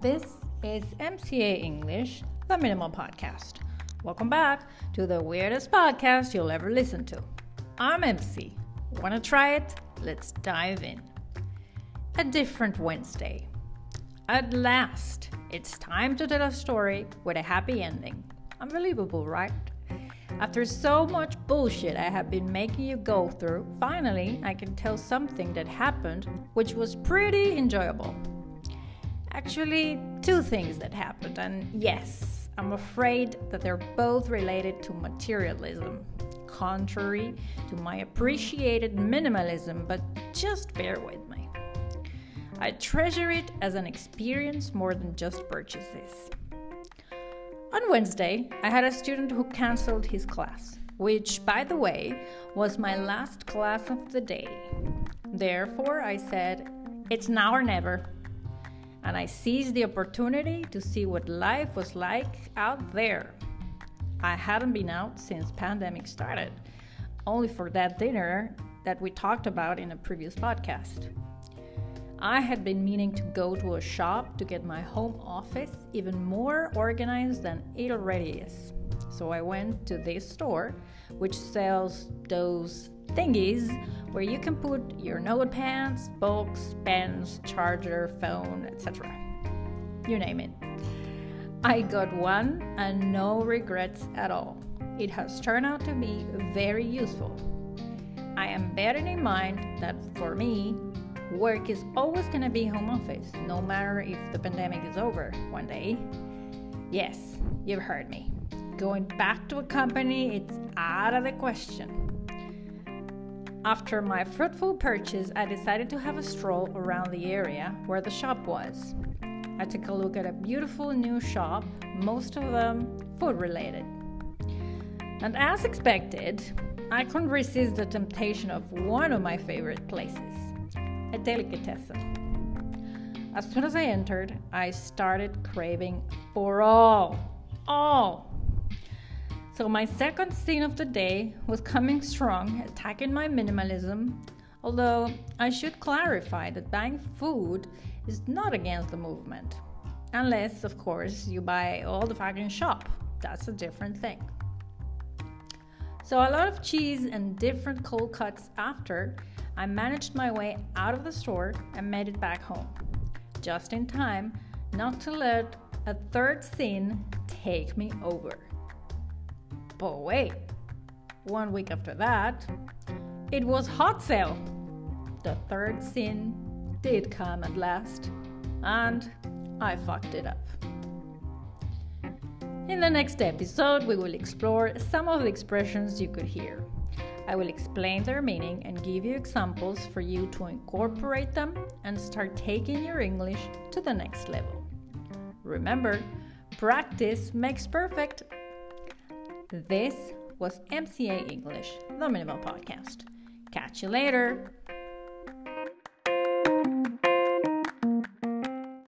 This is MCA English, the Minimal Podcast. Welcome back to the weirdest podcast you'll ever listen to. I'm MC. Want to try it? Let's dive in. A different Wednesday. At last, it's time to tell a story with a happy ending. Unbelievable, right? After so much bullshit I have been making you go through, finally I can tell something that happened which was pretty enjoyable. Actually, two things that happened, and yes, I'm afraid that they're both related to materialism, contrary to my appreciated minimalism, but just bear with me. I treasure it as an experience more than just purchases. On Wednesday, I had a student who cancelled his class, which, by the way, was my last class of the day. Therefore, I said, It's now or never. And I seized the opportunity to see what life was like out there. I hadn't been out since pandemic started, only for that dinner that we talked about in a previous podcast. I had been meaning to go to a shop to get my home office even more organized than it already is. So I went to this store, which sells those thingies where you can put your notepads, books, pens, charger, phone, etc. You name it. I got one and no regrets at all. It has turned out to be very useful. I am bearing in mind that for me, work is always going to be home office, no matter if the pandemic is over one day. Yes, you've heard me. Going back to a company, it's out of the question. After my fruitful purchase, I decided to have a stroll around the area where the shop was. I took a look at a beautiful new shop, most of them food related. And as expected, I couldn't resist the temptation of one of my favorite places a delicatessen. As soon as I entered, I started craving for all, all. So my second scene of the day was coming strong, attacking my minimalism. Although I should clarify that buying food is not against the movement. Unless, of course, you buy all the fucking shop. That's a different thing. So, a lot of cheese and different cold cuts after, I managed my way out of the store and made it back home. Just in time not to let a third sin take me over. But wait, one week after that, it was hot sale. The third sin did come at last, and I fucked it up. In the next episode, we will explore some of the expressions you could hear. I will explain their meaning and give you examples for you to incorporate them and start taking your English to the next level. Remember, practice makes perfect. This was MCA English, the Minimal Podcast. Catch you later.